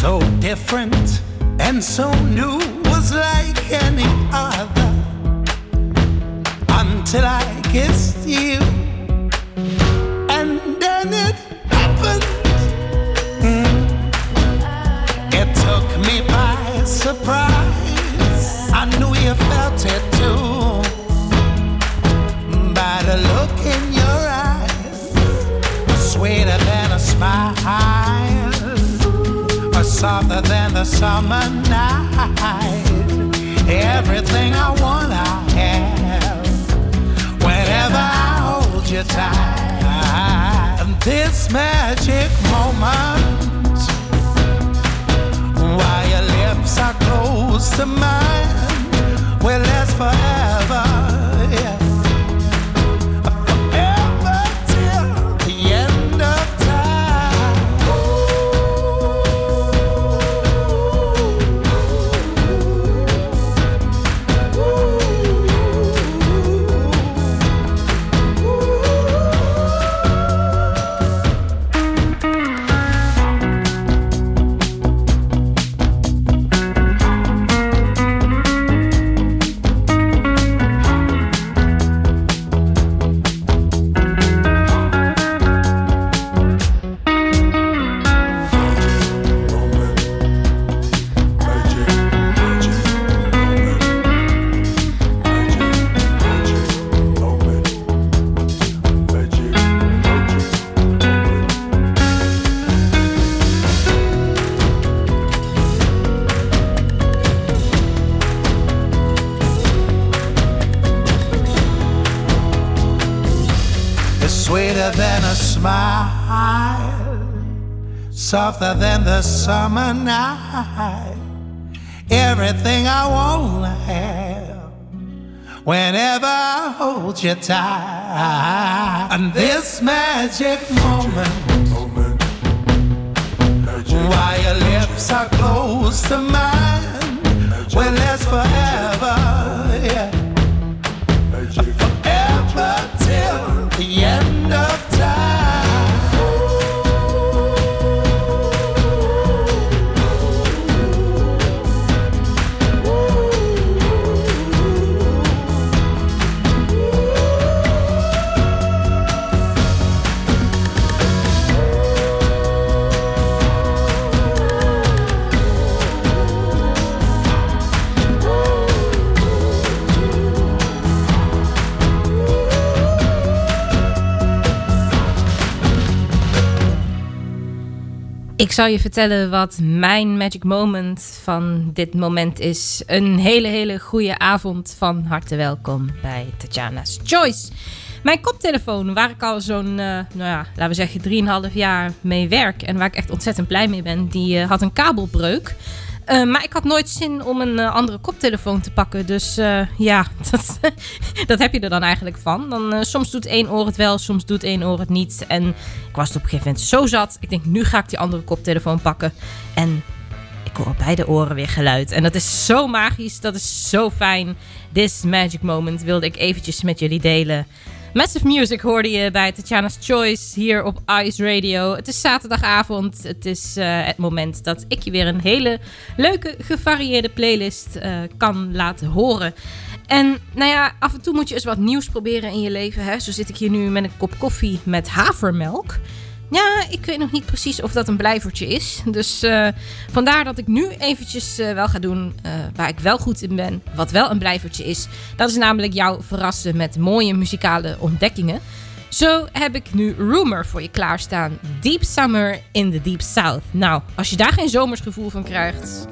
so different and so new, was like any other until I kissed you, and then it happened. Mm. It took me by surprise. I knew you felt it too by the look in your eyes, sweeter than a smile, softer than the summer night. Everything I want, I have. Whenever I hold you tight, this magic moment, while your lips are close to mine, will last forever. Yeah. The summer night. Everything I want to have whenever I hold you tight. And this magic moment, while your lips are close to mine, will last forever. Yeah. Zal je vertellen wat mijn magic moment van dit moment is. Een hele, hele goede avond. Van harte welkom bij Tatjana's Choice. Mijn koptelefoon, waar ik al zo'n, eh, nou ja, laten we zeggen, 3,5 jaar mee werk. En waar ik echt ontzettend blij mee ben, die eh, had een kabelbreuk. Eh, maar ik had nooit zin om een eh, andere koptelefoon te pakken. Dus eh, ja, dat, dat heb je er dan eigenlijk van. Dan, soms doet één oor het wel, soms doet één oor het niet. En ik was op een gegeven moment zo zat. Ik denk, nu ga ik die andere koptelefoon pakken. En ik hoor op beide oren weer geluid. En dat is zo magisch, dat is zo fijn. This magic moment wilde ik eventjes met jullie delen. Massive Music hoorde je bij Tatjana's Choice hier op Ice Radio. Het is zaterdagavond. Het is eh, het moment dat ik je weer een hele leuke, gevarieerde playlist eh, kan laten horen. En nou ja, af en toe moet je eens wat nieuws proberen in je leven. Hè? Zo zit ik hier nu met een kop koffie met havermelk. Ja, ik weet nog niet precies of dat een blijvertje is. Dus eh, vandaar dat ik nu eventjes eh, wel ga doen eh, waar ik wel goed in ben. Wat wel een blijvertje is. Dat is namelijk jou verrassen met mooie muzikale ontdekkingen. Zo heb ik nu Rumor voor je klaarstaan. Deep Summer in the Deep South. Nou, als je daar geen zomersgevoel van krijgt...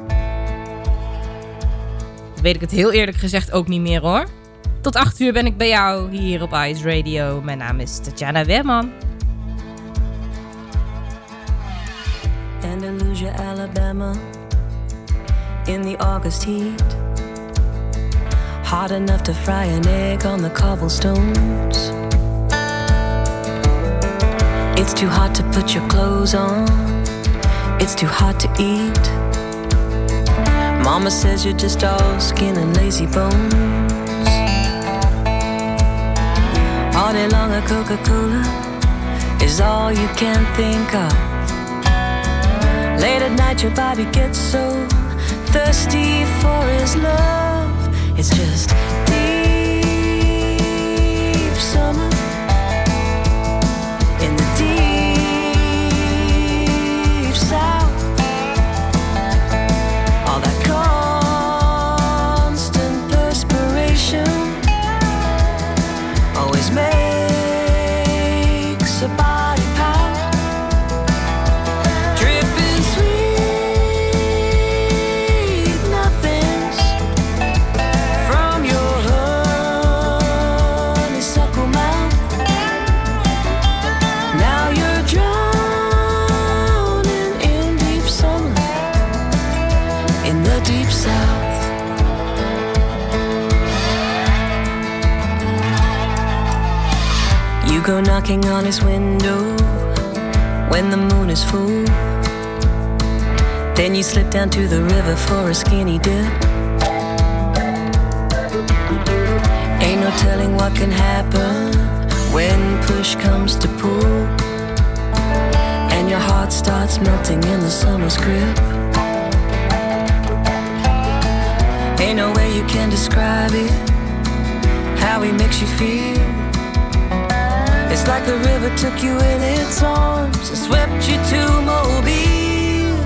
weet ik het heel eerlijk gezegd ook niet meer hoor. Tot 8 uur ben ik bij jou hier op Ice Radio. Mijn naam is Tatjana Weerman. Andalusia, Alabama, in the August heat. Hot enough to fry an egg on the cobblestones. It's too hot to put your clothes on. It's too hot to eat. Mama says you're just all skin and lazy bones. All day long, a Coca Cola is all you can think of. Late at night, your body gets so thirsty for his love. It's just on his window when the moon is full. Then you slip down to the river for a skinny dip. Ain't no telling what can happen when push comes to pull. And your heart starts melting in the summer's grip. Ain't no way you can describe it, how he makes you feel. It's like the river took you in its arms and swept you to Mobile.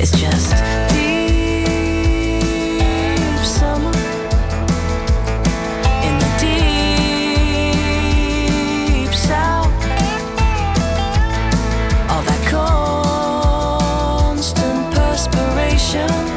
It's just deep summer in the deep south. All that constant perspiration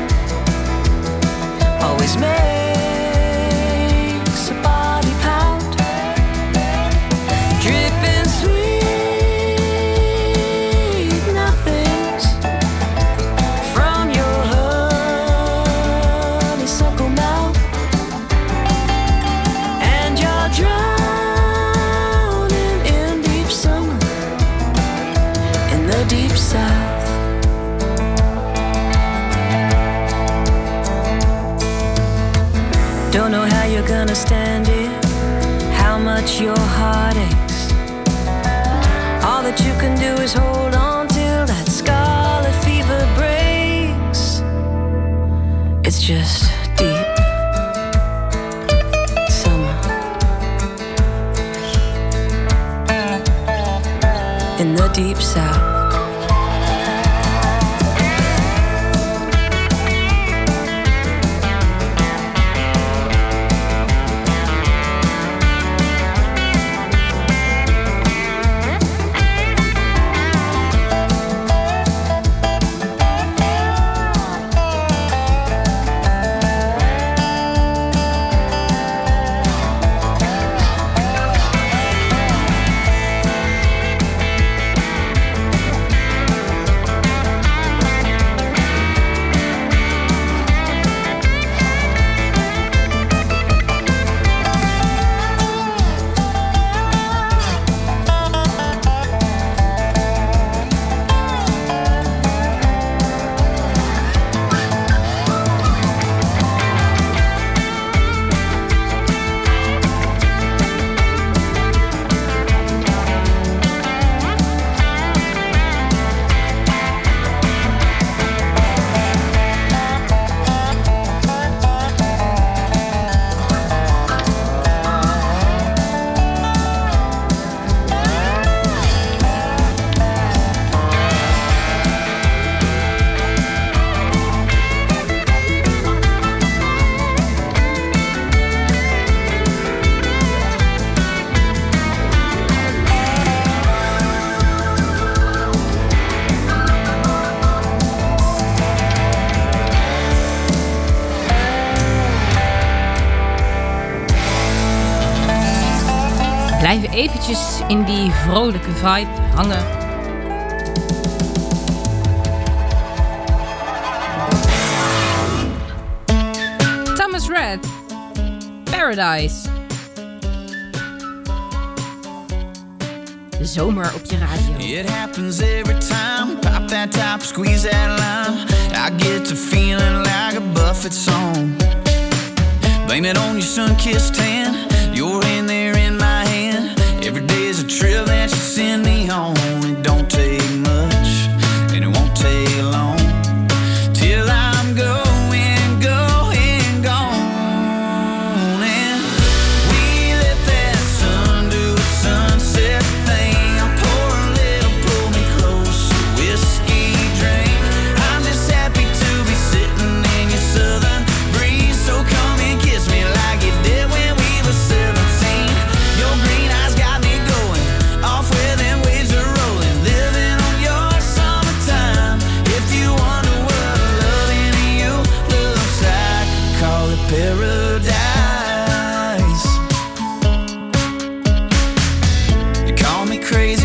vrolijke vibe hangen. Thomas Red, Paradise. De zomer op je radio. It happens every time. Pop that top, squeeze that lime. I get to feeling like a buffet song. Blame it on your sun-kissed tan. Crazy,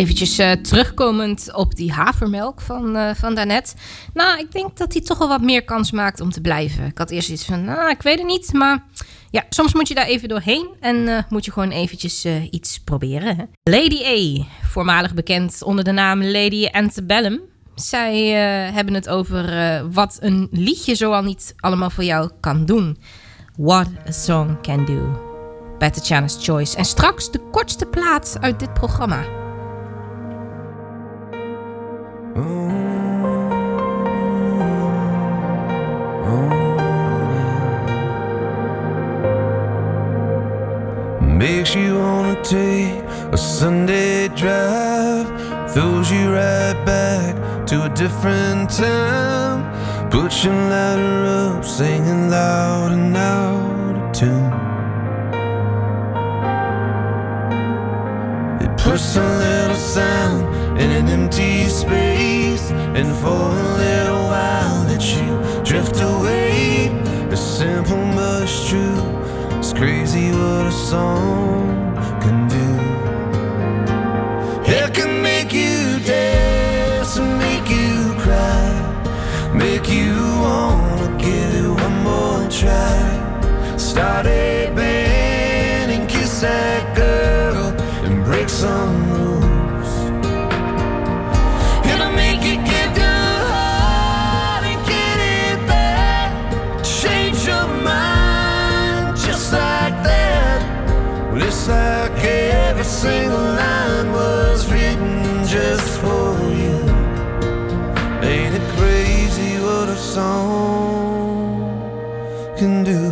Eventjes eh, terugkomend op die havermelk van, eh, van daarnet. Nou, ik denk dat hij toch wel wat meer kans maakt om te blijven. Ik had eerst iets van, nou, ik weet het niet. Maar ja, soms moet je daar even doorheen. En eh, moet je gewoon eventjes iets proberen. Hè? Lady A, voormalig bekend onder de naam Lady Antebellum. Zij hebben het over wat een liedje zoal niet allemaal voor jou kan doen. What a song can do. Bij Tatjana's Choice. En straks de kortste plaat uit dit programma. Makes you wanna take a Sunday drive, throws you right back to a different time. Put your ladder up, singing loud and out of tune. It puts a little sound in an empty space, and for a little while let you drift away. A simple but it's true. It's crazy what a song can do. It can make you dance and make you cry, make you wanna give it one more try. Start a band and kiss that girl and break some song can do?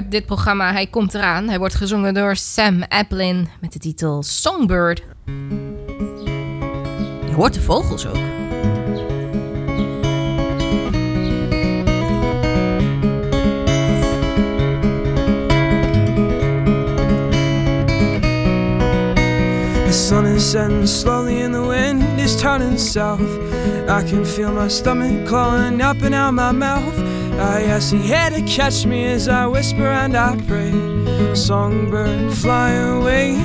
Uit dit programma. Hij komt eraan. Hij wordt gezongen door Sam Applin met de titel Songbird. Je hoort de vogels ook. The sun is setting slowly and the wind is turning south. I can feel my stomach clawing up and out my mouth. Ah, I ask the air to catch me as I whisper and I pray. Songbird, fly away.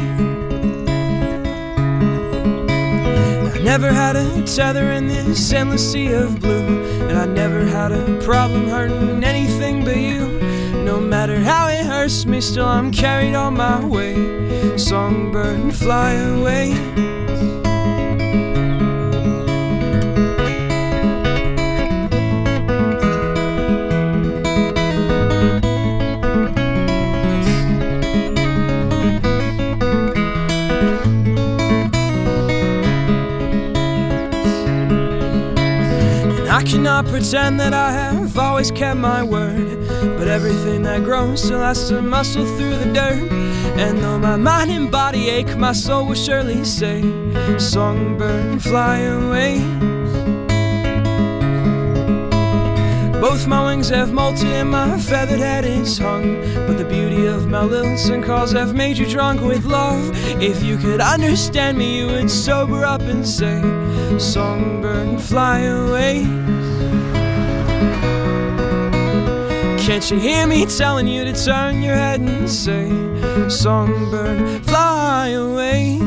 I never had a tether in this endless sea of blue. And I never had a problem hurting anything but you. No matter how it hurts me, still I'm carried on my way. Songbird, fly away. I pretend that I have always kept my word. But everything that grows still has to muscle through the dirt. And though my mind and body ache, my soul will surely say, Songbird, fly away. Both my wings have molted and my feathered head is hung. But the beauty of my lilt and calls have made you drunk with love. If you could understand me, you would sober up and say, Songbird, fly away. Can't you hear me telling you to turn your head and say, Songbird, fly away?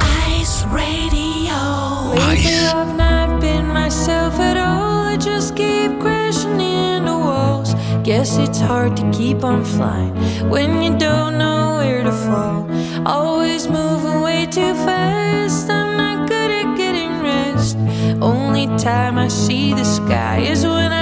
Ice Radio. Lately I've not been myself at all. I just keep crashing into walls. Guess it's hard to keep on flying when you don't know where to fall. Always moving way too fast. I'm not good at getting rest. Only time I see the sky is when I'm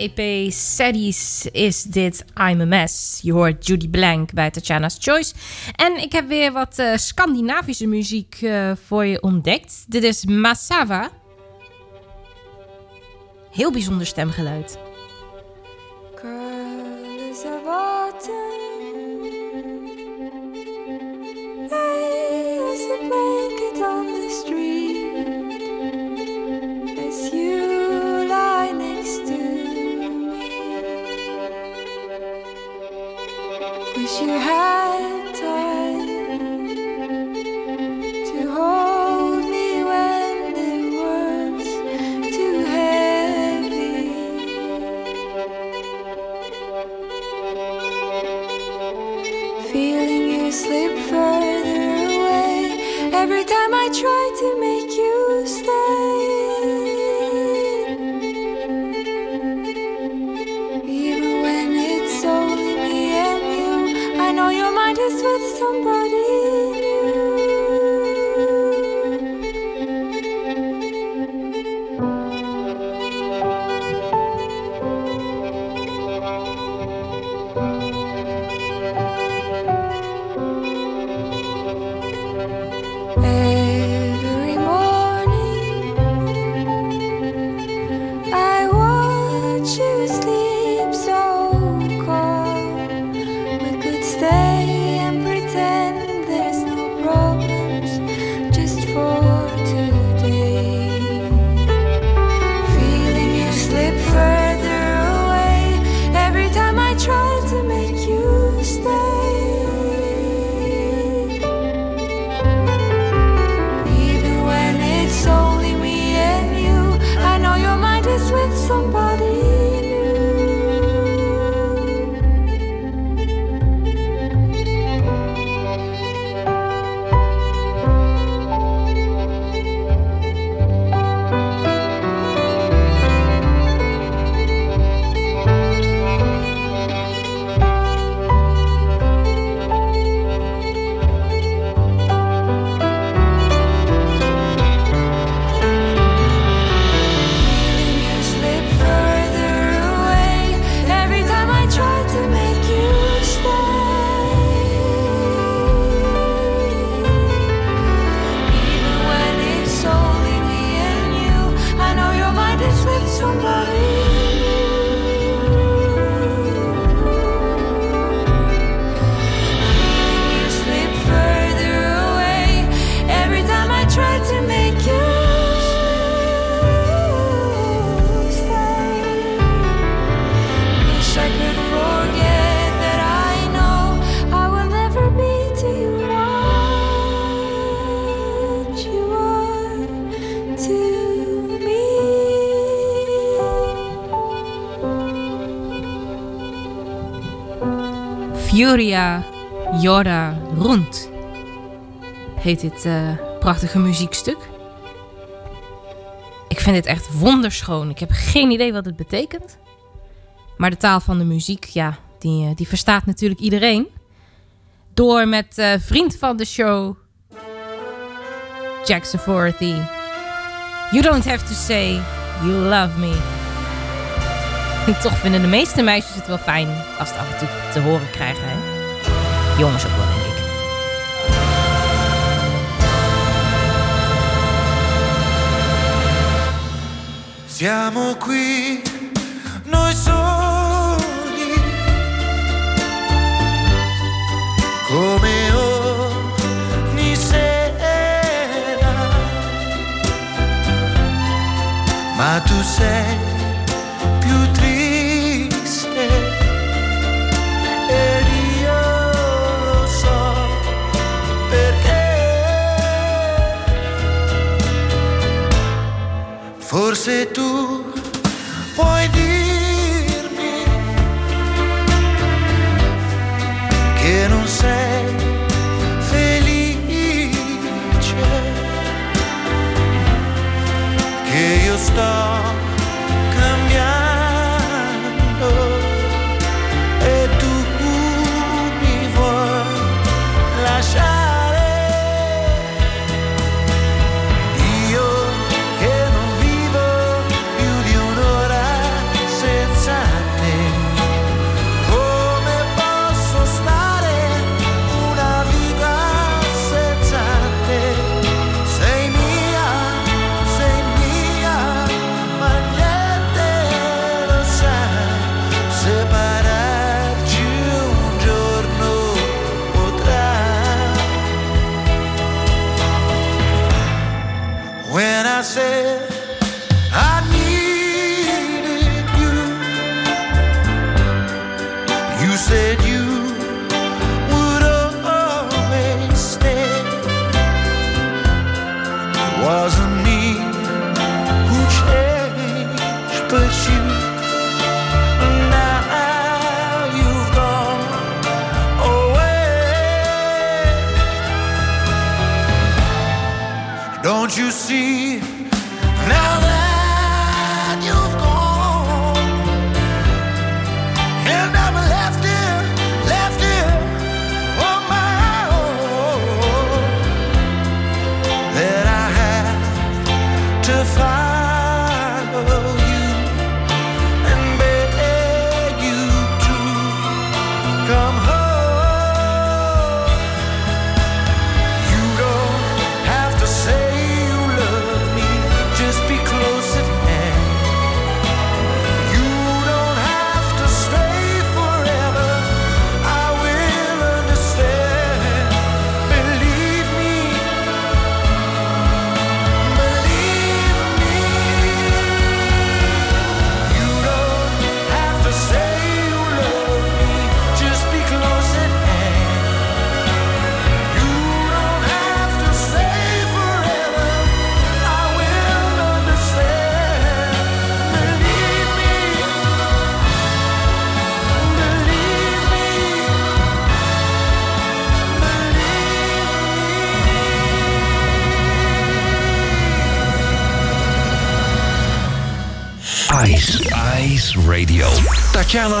EP Saddies is dit I'm a Mess. Je hoort Judy Blank bij Tatjana's Choice. En ik heb weer wat eh, Scandinavische muziek eh, voor je ontdekt. Dit is Masava. Heel bijzonder stemgeluid. Jorda Rond heet dit eh, prachtige muziekstuk. Ik vind dit echt wonderschoon. Ik heb geen idee wat het betekent. Maar de taal van de muziek, ja, die, eh, die verstaat natuurlijk iedereen. Door met eh, vriend van de show, Jack Saforthy. You don't have to say you love me. Toch vinden de meeste meisjes het wel fijn als het af en toe te horen krijgen. Hè? Jongens. Siamo qui, noi soli, come ogni sera, ma tu sei sé tú.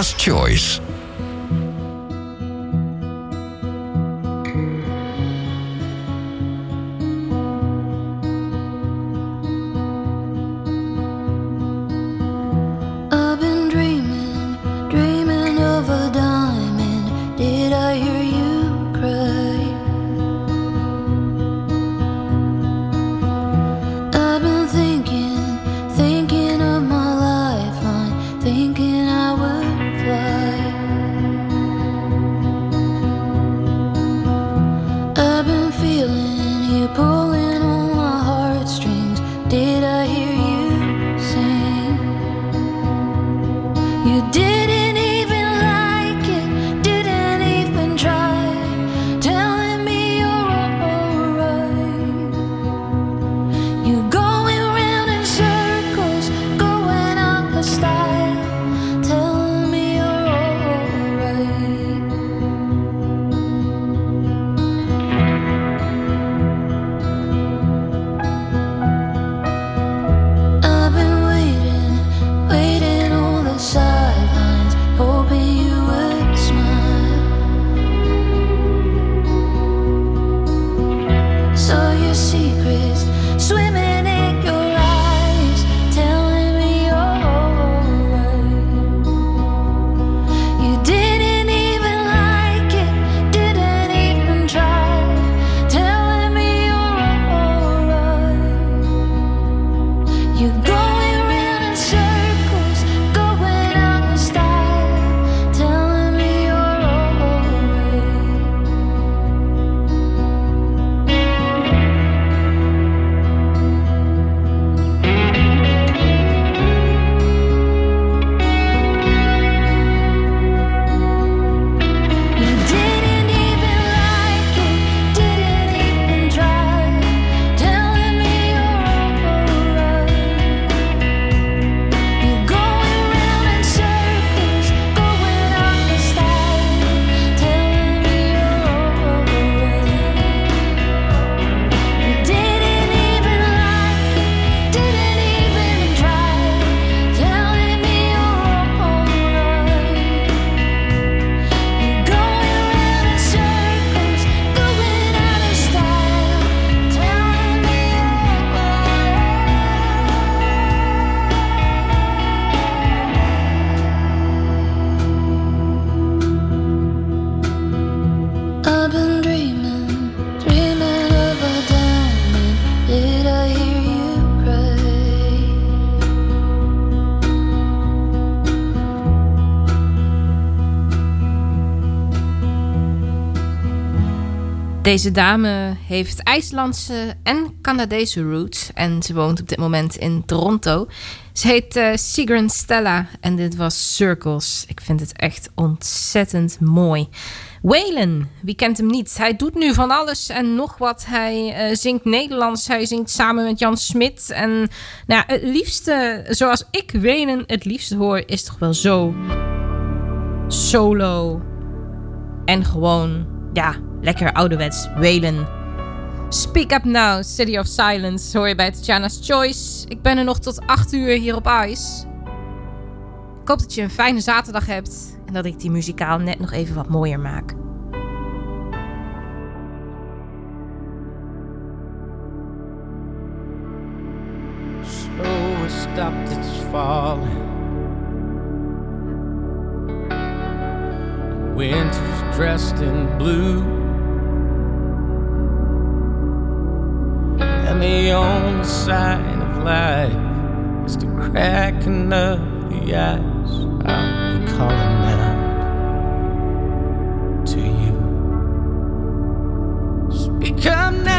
Tatjana's Choice. Deze dame heeft IJslandse en Canadese roots en ze woont op dit moment in Toronto. Ze heet uh, Sigrun Stella en dit was Circles. Ik vind het echt ontzettend mooi. Waylon, wie kent hem niet? Hij doet nu van alles en nog wat. Hij uh, zingt Nederlands, hij zingt samen met Jan Smit. En nou, het liefste, zoals ik Waylon het liefste hoor, is toch wel zo solo en gewoon, ja, lekker ouderwets Waylon. Speak Up Now, City of Silence, hoor je bij Tatjana's Choice. Ik ben er nog tot 8 uur hier op IJs. Ik hoop dat je een fijne zaterdag hebt en dat ik die muzikaal net nog even wat mooier maak. Slow stopped its falling. Winter's dressed in blue. And the only sign of life is the cracking of the ice. I'll be calling out to you. Speak up now.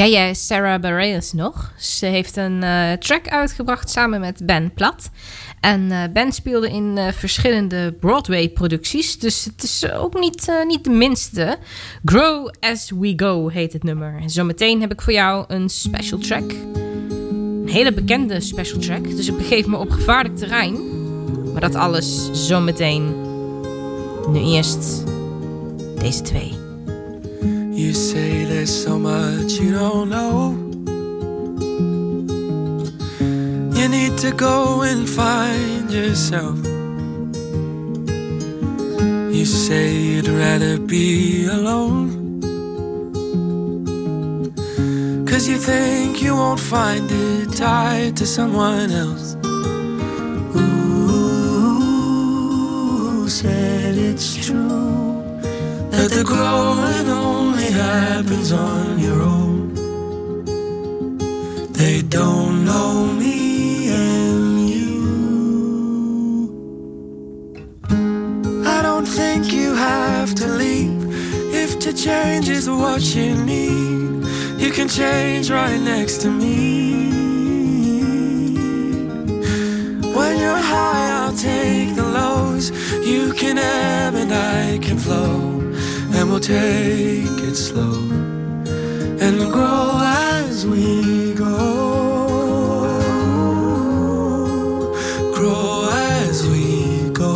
Ken jij Sarah Bareilles nog? Ze heeft een eh, track uitgebracht samen met Ben Plat. En eh, Ben speelde in eh, verschillende Broadway-producties. Dus het is ook niet, niet de minste. Grow As We Go heet het nummer. En zometeen heb ik voor jou een special track. Een hele bekende special track. Dus ik begeef me op gevaarlijk terrein. Maar dat alles zometeen. Nu eerst deze twee. You say there's so much you don't know. You need to go and find yourself. You say you'd rather be alone. Cause you think you won't find it tied to someone else. Ooh. said it's true that the growing only happens on your own. They don't know me and you. I don't think you have to leave if to change is what you need. You can change right next to me. When you're high, I'll take the lows. You can ebb and I can flow. We'll take it slow and grow as we go. Grow as we go.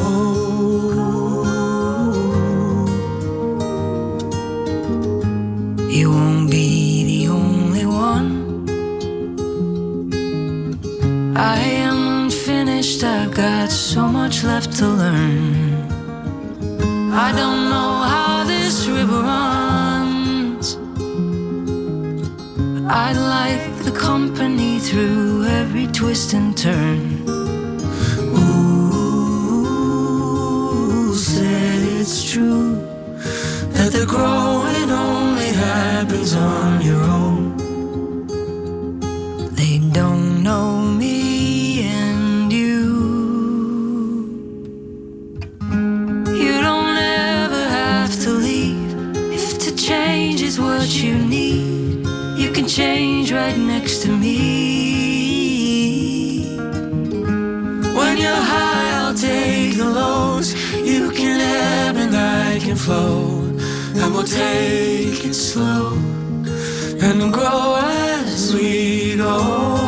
You won't be the only one. I am unfinished, I've got so much left to learn. I don't I like the company through every twist and turn. Ooh, said it's true that the growing only happens on change is what you need. You can change right next to me. When you're high, I'll take the lows. You can ebb and I can flow. And we'll take it slow and grow as we go.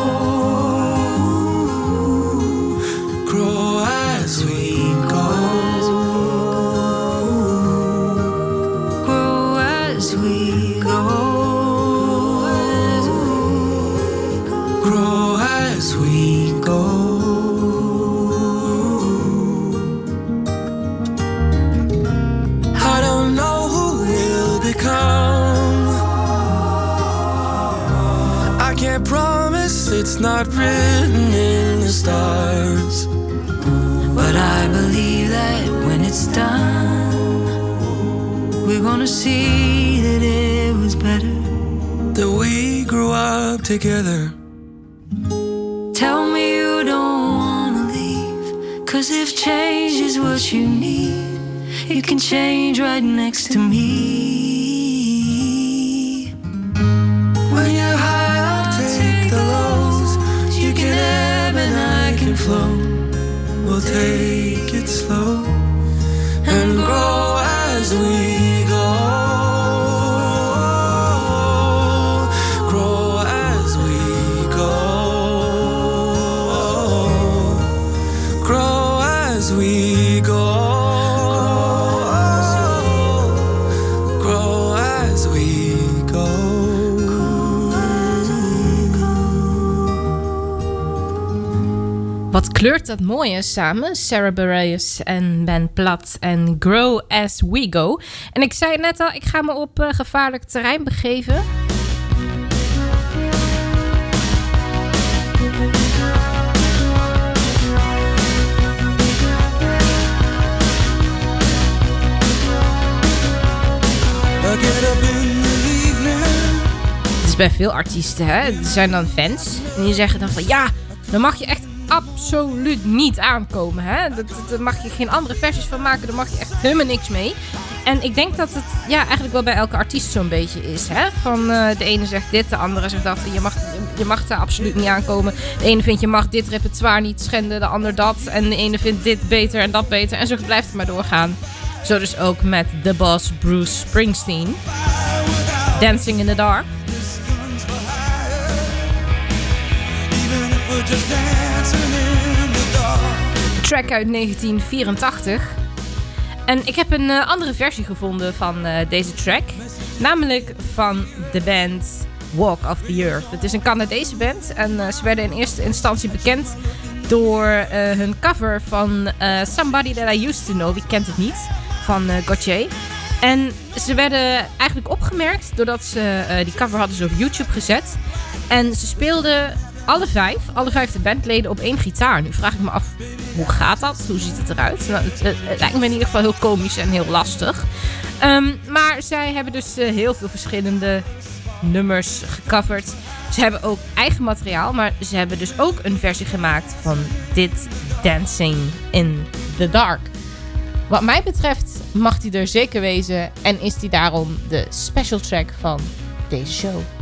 Written in the stars. But I believe that when it's done, we're gonna see that it was better. That we grew up together. Tell me you don't wanna leave. Cause if change is what you need, you can change right next to me. Take it slow and grow as we Wat kleurt dat mooie samen? Sarah Bareilles en Ben Platt en Grow As We Go. En ik zei net al, ik ga me op eh, gevaarlijk terrein begeven. Het is bij veel artiesten, hè? Er zijn dan fans. En die zeggen dan van, ja, dan mag je echt absoluut niet aankomen, hè? Dat, dat- daar mag je geen andere versies van maken. Daar mag je echt helemaal niks mee. En ik denk dat het ja, eigenlijk wel bij elke artiest zo'n beetje is. Hè? Van eh, de ene zegt dit, de andere zegt dat. Je mag, je mag daar absoluut niet aankomen. De ene vindt je mag dit repertoire niet schenden, de ander dat. En de ene vindt dit beter en dat beter. En zo blijft het maar doorgaan. Zo dus ook met de boss Bruce Springsteen. Dancing in the Dark. Track uit 1984. En ik heb een eh, andere versie gevonden van eh, deze track. Namelijk van de band Walk of the Earth. Het is een Canadese band en eh, ze werden in eerste instantie bekend door hun cover van Somebody That I Used To Know. Wie kent het niet? Van Gauthier. En ze werden eigenlijk opgemerkt doordat ze die cover hadden ze op YouTube gezet. En ze speelden alle vijf, alle vijf de bandleden op één gitaar. Nu vraag ik me af, hoe gaat dat? Hoe ziet het eruit? Nou, het, lijkt me in ieder geval heel komisch en heel lastig. Ehm, maar zij hebben dus eh, heel veel verschillende nummers gecoverd. Ze hebben ook eigen materiaal, maar ze hebben dus ook een versie gemaakt van dit Dancing in the Dark. Wat mij betreft mag die er zeker wezen en is die daarom de special track van deze show.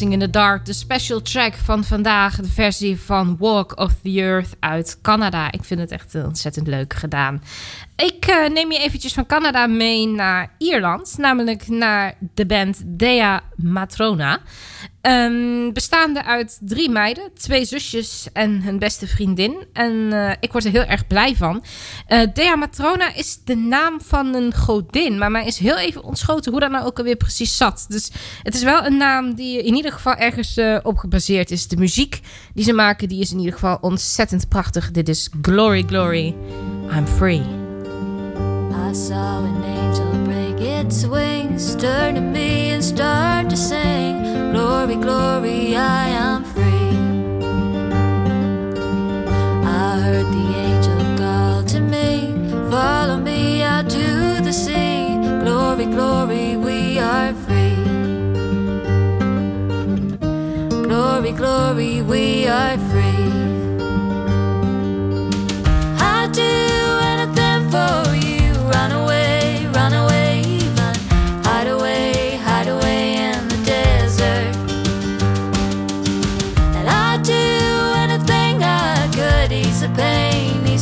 In the Dark, de special track van vandaag. De versie van Walk of the Earth uit Canada. Ik vind het echt ontzettend leuk gedaan. Ik eh, neem je eventjes van Canada mee naar Ierland. Namelijk naar de band Dea Matrona. Ehm, bestaande uit drie meiden, twee zusjes en hun beste vriendin. En eh, ik word er heel erg blij van. Eh, Dea Matrona is de naam van een godin. Maar mij is heel even ontschoten hoe dat nou ook alweer precies zat. Dus het is wel een naam die in ieder geval ergens eh, op gebaseerd is. De muziek die ze maken, die is in ieder geval ontzettend prachtig. Dit is Glory, Glory, I'm Free. I saw an angel break its wings, turn to me and start to sing. Glory, glory, I am free. I heard the angel call to me, follow me out to the sea. Glory, glory, we are free. Glory, glory, we are free.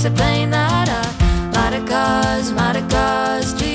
explain that I might have caused, might have caused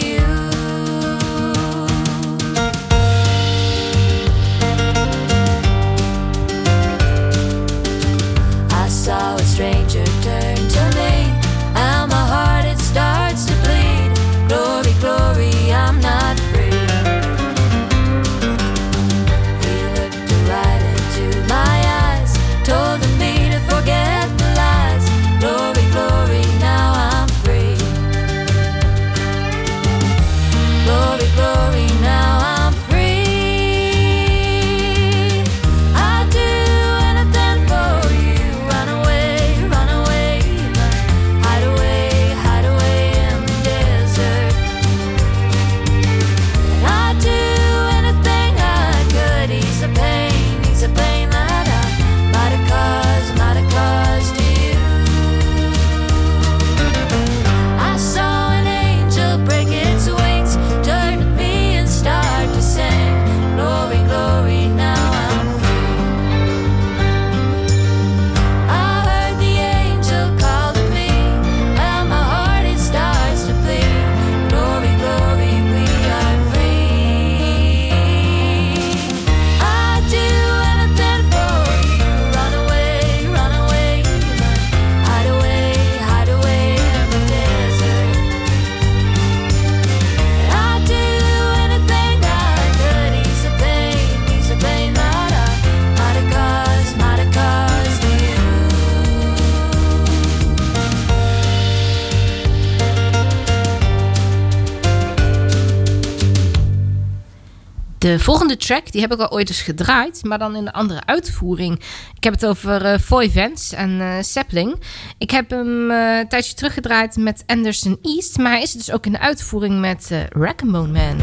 de volgende track, die heb ik al ooit eens gedraaid, maar dan in de andere uitvoering. Ik heb het over uh, Foy Vance en uh, Sapling. Ik heb hem uh, een tijdje teruggedraaid met Anderson East, maar hij is dus ook in de uitvoering met uh, Rack Bone Man.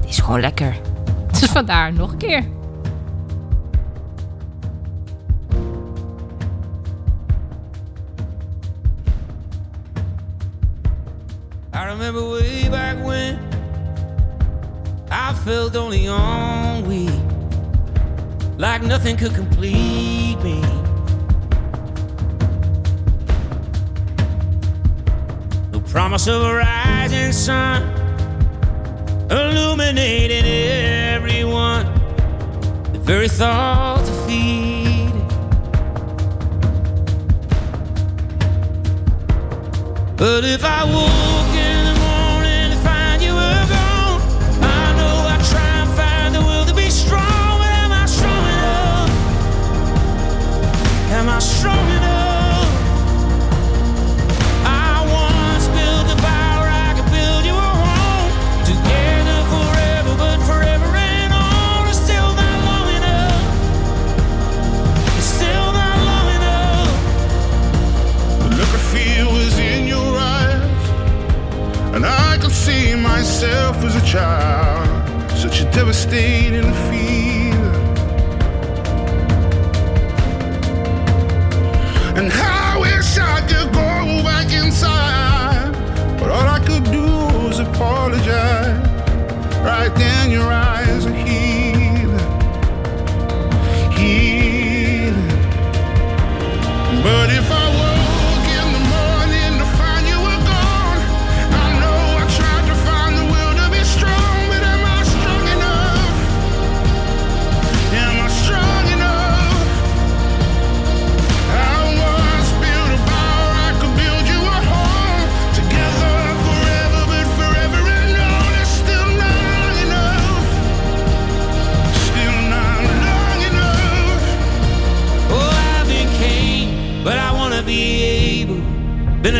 Die is gewoon lekker. Dus vandaar nog een keer. I remember way back when I felt only we like nothing could complete me. No promise of a rising sun, illuminating everyone. The very thought to feed. But if I woke devastating fear. And I wish I could go back inside, but all I could do was apologize right then you're out.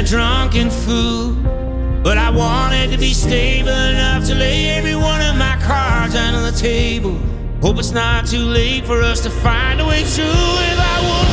a drunken fool. But I wanted to be stable enough to lay every one of my cards on the table. Hope it's not too late for us to find a way through if I.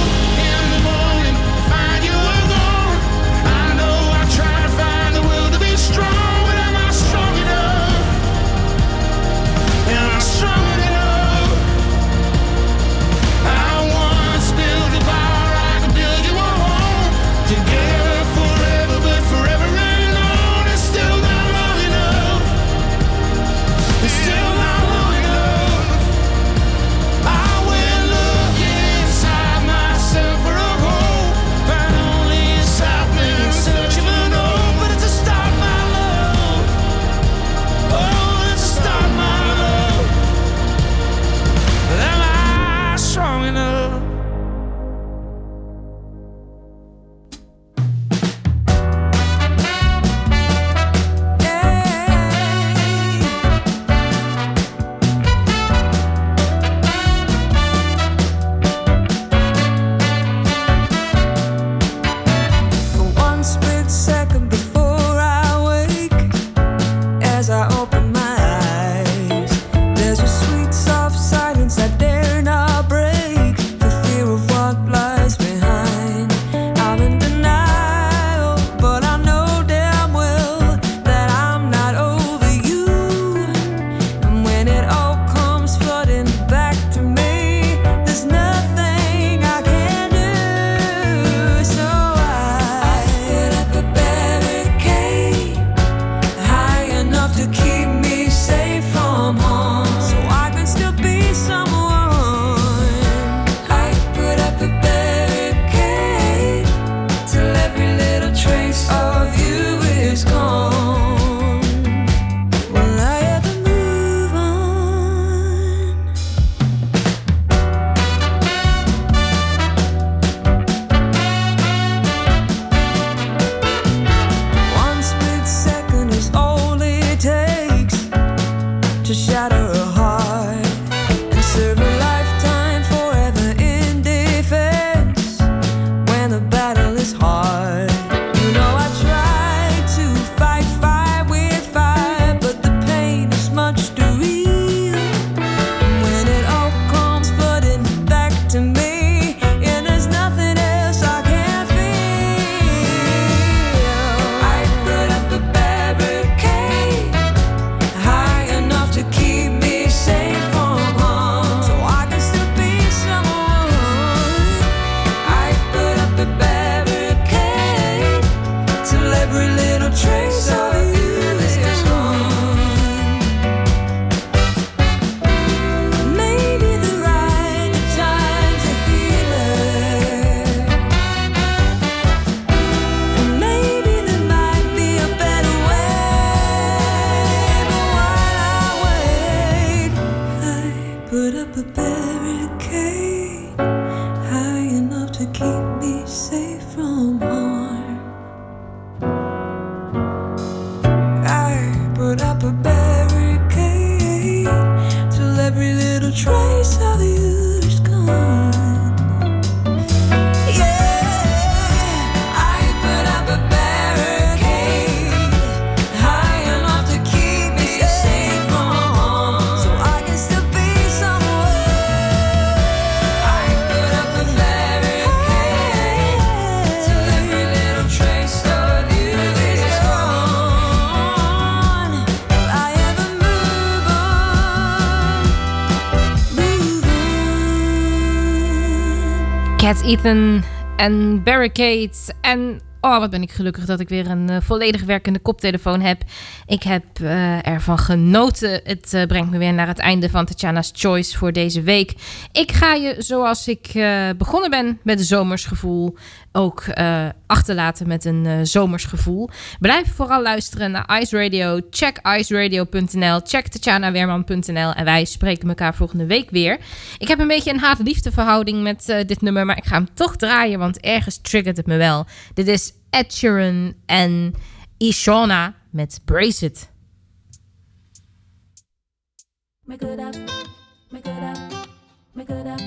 Cat Ethan en Barricades. En oh, wat ben ik gelukkig dat ik weer een eh, volledig werkende koptelefoon heb. Ik heb eh, ervan genoten. Het eh, brengt me weer naar het einde van Tatjana's Choice voor deze week. Ik ga je, zoals ik begonnen ben, met zomersgevoel ook eh, achterlaten met een eh, zomersgevoel. Blijf vooral luisteren naar Ice Radio. Check iceradio.nl. Check tatjanaweerman.nl. En wij spreken elkaar volgende week weer. Ik heb een beetje een haat-liefde verhouding met eh, dit nummer. Maar ik ga hem toch draaien, want ergens triggert het me wel. Dit is Ed Sheeran en Ishona met Brace It. Make it up, make it up, make it up.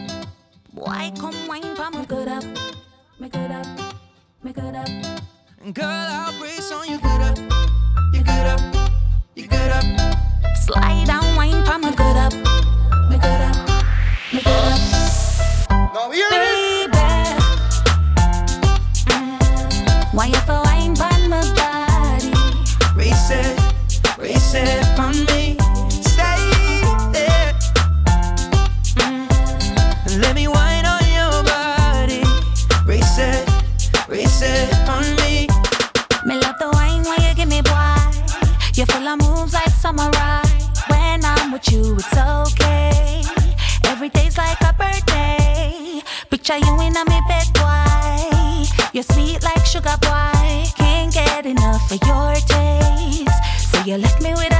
Why come wine? Make it up, make it up, make it up. Girl, I'll brace on you. Get up, you get up, you get up. Slide and wine for me. Make it up, make it up, make it up. Now hear Baby, mm, why you for wine for like samurai. When I'm with you, it's okay. Every day's like a birthday. Picture you in a me bed, boy. You're sweet like sugar, boy. Can't get enough of your taste. So you left me with